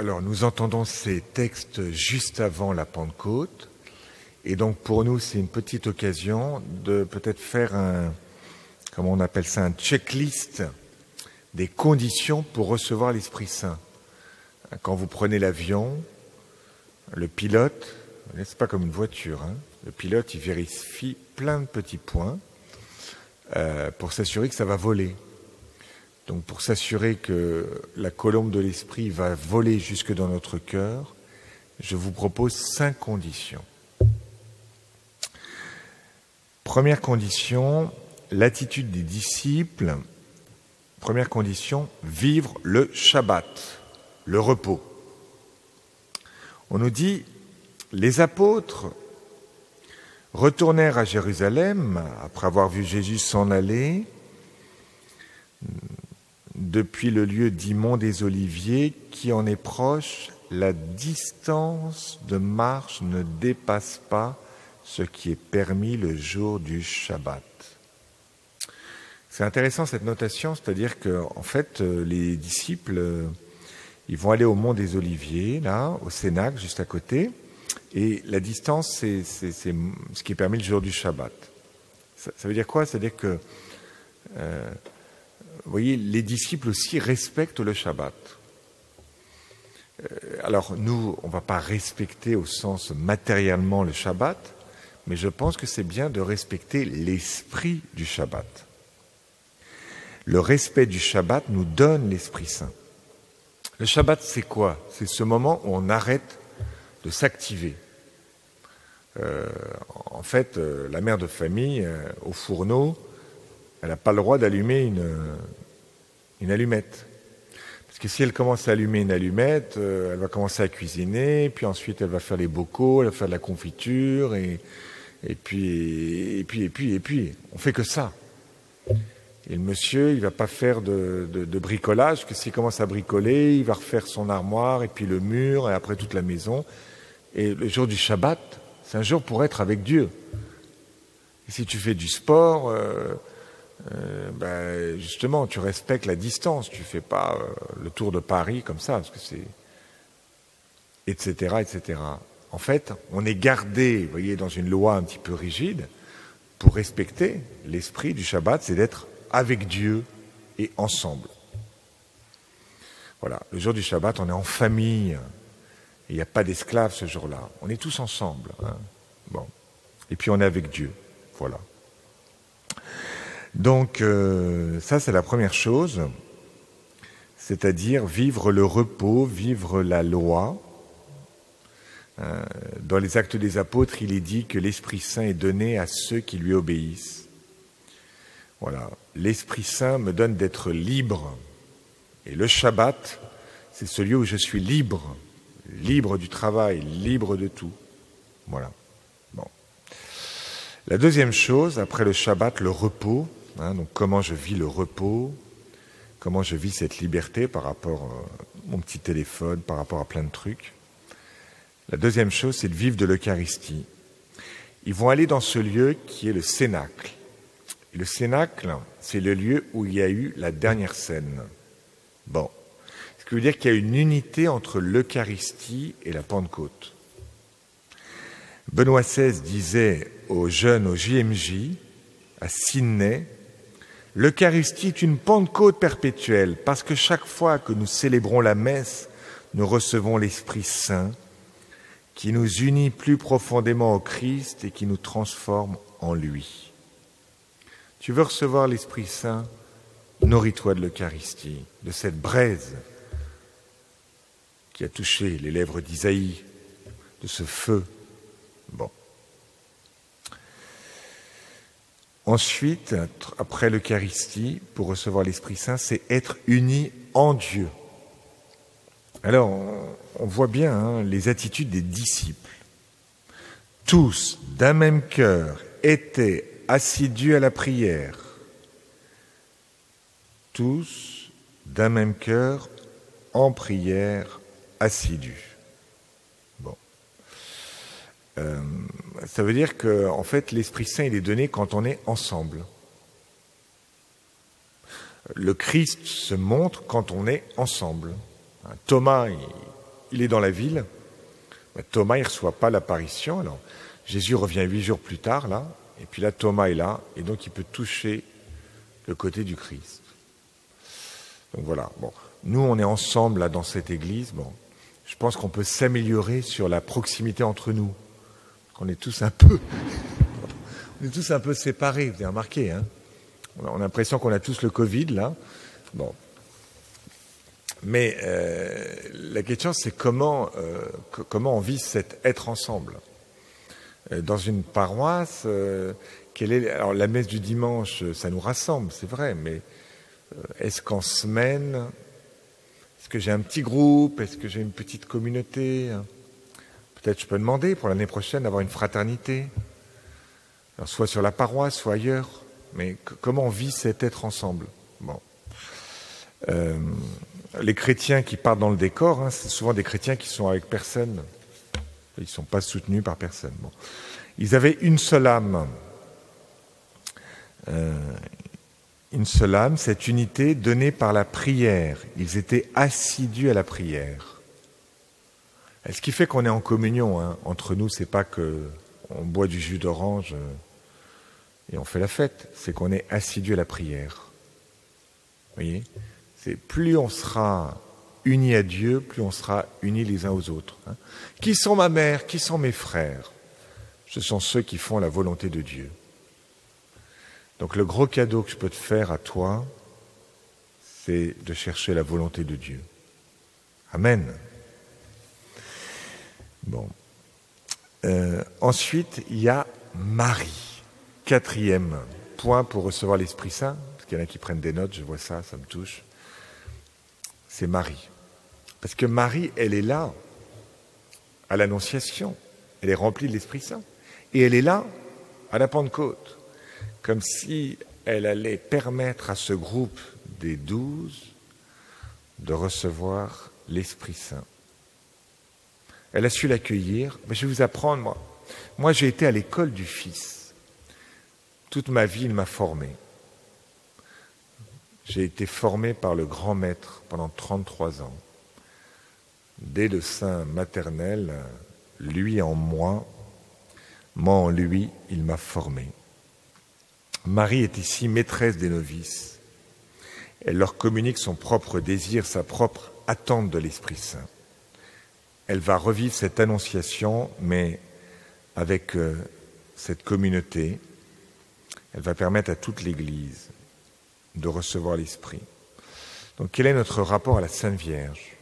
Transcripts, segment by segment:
Alors nous entendons ces textes juste avant la Pentecôte, et donc pour nous c'est une petite occasion de peut-être faire un, comment on appelle ça, un checklist des conditions pour recevoir l'Esprit Saint. Quand vous prenez l'avion, le pilote, c'est pas comme une voiture, hein, le pilote il vérifie plein de petits points euh, pour s'assurer que ça va voler. Donc pour s'assurer que la colombe de l'esprit va voler jusque dans notre cœur, je vous propose cinq conditions. Première condition, l'attitude des disciples. Première condition, vivre le Shabbat, le repos. On nous dit, les apôtres retournèrent à Jérusalem après avoir vu Jésus s'en aller depuis le lieu dit Mont des Oliviers, qui en est proche, la distance de marche ne dépasse pas ce qui est permis le jour du Shabbat. C'est intéressant cette notation, c'est-à-dire que en fait, euh, les disciples, euh, ils vont aller au Mont des Oliviers, là, au Sénac, juste à côté, et la distance, c'est ce qui est permis le jour du Shabbat. Ça, veut dire quoi? Ça veut dire que euh, vous voyez, les disciples aussi respectent le Shabbat. Euh, alors nous, on ne va pas respecter au sens matériellement le Shabbat, mais je pense que c'est bien de respecter l'esprit du Shabbat. Le respect du Shabbat nous donne l'Esprit Saint. Le Shabbat, c'est quoi? C'est ce moment où on arrête de s'activer. Euh, en fait, euh, la mère de famille, au fourneau, elle n'a pas le droit d'allumer une, allumette. Parce que si elle commence à allumer une allumette, euh, elle va commencer à cuisiner, puis ensuite elle va faire les bocaux, elle va faire de la confiture, et, puis, et puis, et puis, et puis, on fait que ça. Et le monsieur, il va pas faire de, bricolage, que s'il commence à bricoler, il va refaire son armoire, et puis le mur, et après toute la maison. Et le jour du Shabbat, c'est un jour pour être avec Dieu. Et si tu fais du sport, euh, euh, ben, justement, tu respectes la distance, tu fais pas euh, le tour de Paris comme ça, parce que c'est etc., etc. En fait, on est gardé, vous voyez, dans une loi un petit peu rigide pour respecter l'esprit du Shabbat, c'est d'être avec Dieu et ensemble. Voilà, le jour du Shabbat, on est en famille. Il n'y a pas d'esclaves ce jour-là. On est tous ensemble. Hein. Bon. Et puis on est avec Dieu. Voilà. Donc euh, ça, c'est la première chose, c'est-à-dire vivre le repos, vivre la loi. Euh, dans les actes des apôtres, il est dit que l'Esprit Saint est donné à ceux qui lui obéissent. Voilà, l'Esprit Saint me donne d'être libre. Et le Shabbat, c'est ce lieu où je suis libre, libre du travail, libre de tout. Voilà. Bon. La deuxième chose, après le Shabbat, le repos, Hein, donc comment je vis le repos, comment je vis cette liberté par rapport à mon petit téléphone, par rapport à plein de trucs. La deuxième chose, c'est de vivre de l'Eucharistie. Ils vont aller dans ce lieu qui est le Cénacle. le Cénacle, c'est le lieu où il y a eu la dernière scène. Bon. Ce qui veut dire qu'il y a une unité entre l'Eucharistie et la Pentecôte. Benoît XVI disait aux jeunes au JMJ, à Sydney, L'Eucharistie est une Pentecôte perpétuelle parce que chaque fois que nous célébrons la messe, nous recevons l'Esprit Saint qui nous unit plus profondément au Christ et qui nous transforme en lui. Tu veux recevoir l'Esprit Saint? Nourris-toi de l'Eucharistie, de cette braise qui a touché les lèvres d'Isaïe, de ce feu. Bon. Ensuite, après l'Eucharistie, pour recevoir l'Esprit Saint, c'est être uni en Dieu. Alors, on, voit bien hein, les attitudes des disciples. Tous, d'un même cœur, étaient assidus à la prière. Tous, d'un même cœur, en prière, assidus. Bon. Euh, ça veut dire que, fait, l'Esprit Saint, il est donné quand on est ensemble. Le Christ se montre quand on est ensemble. Thomas, il est dans la ville. Thomas, il ne reçoit pas l'apparition. Alors, Jésus revient huit jours plus tard, là, et puis là, Thomas est là, et donc il peut toucher le côté du Christ. Donc voilà. Bon, nous, on est ensemble dans cette église. Je pense qu'on peut s'améliorer sur la proximité entre nous. On est tous un peu, séparés. Vous avez remarqué, hein On a l'impression qu'on a tous le Covid là. Bon, mais euh, la question, c'est comment, euh, comment on vit cet être ensemble? Euh, dans une paroisse, quelle est, alors la messe du dimanche, ça nous rassemble, c'est vrai, mais est-ce qu'en semaine, est-ce que j'ai un petit groupe, est-ce que j'ai une petite communauté Peut-être je peux demander pour l'année prochaine d'avoir une fraternité, alors, soit sur la paroisse, soit ailleurs. Mais comment on vit cet être ensemble? Bon les chrétiens qui partent dans le décor, hein, c'est souvent des chrétiens qui sont avec personne. Ils ne sont pas soutenus par personne. Ils avaient une seule âme. Euh, une seule âme, cette unité donnée par la prière. Ils étaient assidus à la prière. Ce qui fait qu'on est en communion hein, entre nous, c'est pas que on boit du jus d'orange euh, et on fait la fête, c'est qu'on est assidus à la prière. Vous voyez? C'est plus on sera unis à Dieu, plus on sera unis les uns aux autres. Hein. Qui sont ma mère Qui sont mes frères? Ce sont ceux qui font la volonté de Dieu. Donc le gros cadeau que je peux te faire à toi, c'est de chercher la volonté de Dieu. Amen. Bon. Euh, ensuite, il y a Marie. Quatrième point pour recevoir l'Esprit Saint. Parce qu'il y en a qui prennent des notes, je vois ça, ça me touche c'est Marie. Parce que Marie, elle est là à l'Annonciation, elle est remplie de l'Esprit Saint. Et elle est là à la Pentecôte, comme si elle allait permettre à ce groupe des douze de recevoir l'Esprit Saint. Elle a su l'accueillir. Mais je vais vous apprendre, moi. Moi, j'ai été à l'école du Fils. Toute ma vie, il m'a formé. J'ai été formé par le grand maître pendant 33 ans. Dès le sein maternel, lui en moi, moi en lui, il m'a formé. Marie est ici maîtresse des novices. Elle leur communique son propre désir, sa propre attente de l'Esprit Saint. Elle va revivre cette annonciation, mais avec euh, cette communauté. Elle va permettre à toute l'Église de recevoir l'Esprit. Donc quel est notre rapport à la Sainte Vierge?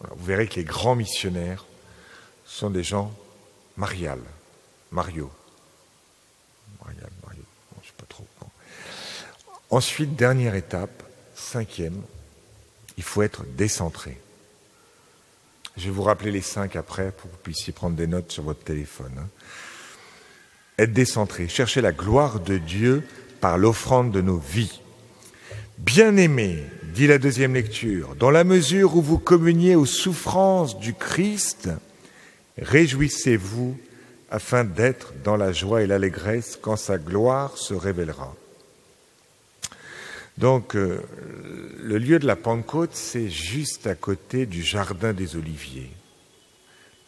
Vous verrez que les grands missionnaires sont des gens mariales, Mario. Marial, Mario, je sais pas trop. Ensuite, dernière étape, cinquième, il faut être décentré. Je vais vous rappeler les cinq après pour que vous puissiez prendre des notes sur votre téléphone. Hein. Être décentré, chercher la gloire de Dieu par l'offrande de nos vies. Bien-aimés, dit la deuxième lecture, dans la mesure où vous communiez aux souffrances du Christ, réjouissez-vous afin d'être dans la joie et l'allégresse quand sa gloire se révélera. Donc, euh, le lieu de la Pentecôte, c'est juste à côté du jardin des Oliviers.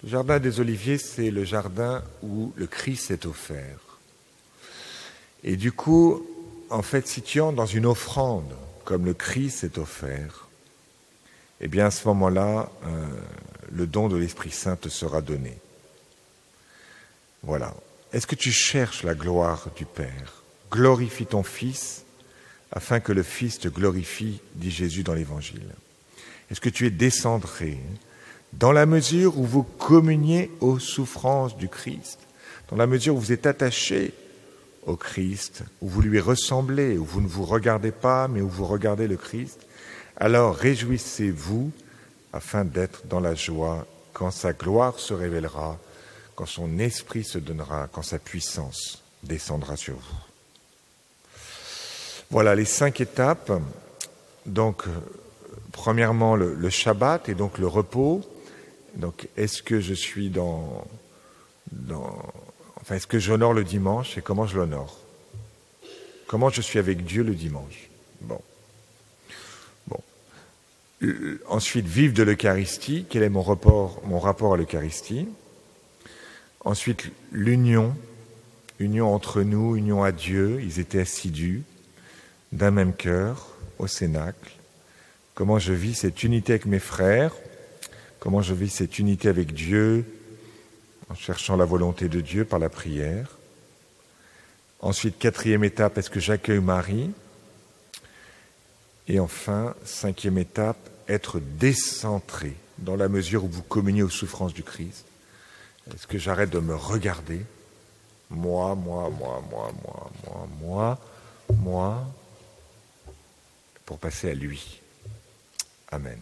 Le jardin des Oliviers, c'est le jardin où le Christ est offert. Et du coup, en fait, si tu entres dans une offrande, comme le Christ est offert, eh bien à ce moment-là, euh, le don de l'Esprit Saint te sera donné. Voilà. Est-ce que tu cherches la gloire du Père? Glorifie ton Fils afin que le Fils te glorifie, dit Jésus dans l'Évangile. Est-ce que tu es descendré dans la mesure où vous communiez aux souffrances du Christ, dans la mesure où vous êtes attaché au Christ, où vous lui ressemblez, où vous ne vous regardez pas, mais où vous regardez le Christ, alors réjouissez-vous afin d'être dans la joie quand sa gloire se révélera, quand son esprit se donnera, quand sa puissance descendra sur vous. Voilà les cinq étapes. Donc, premièrement, le, Shabbat et donc le repos. Donc, est-ce que je suis dans, Enfin, est-ce que j'honore le dimanche et comment je l'honore? Comment je suis avec Dieu le dimanche? Bon. Bon. Ensuite, vivre de l'Eucharistie. Quel est mon rapport, mon rapport à l'Eucharistie? Ensuite, l'union, union entre nous, union à Dieu. Ils étaient assidus d'un même cœur au Cénacle. Comment je vis cette unité avec mes frères? Comment je vis cette unité avec Dieu? En cherchant la volonté de Dieu par la prière. Ensuite, quatrième étape, est-ce que j'accueille Marie? Et enfin, cinquième étape, être décentré dans la mesure où vous communiez aux souffrances du Christ. Est-ce que j'arrête de me regarder? Moi, moi, moi, moi, moi, moi, moi, moi, pour passer à lui. Amen.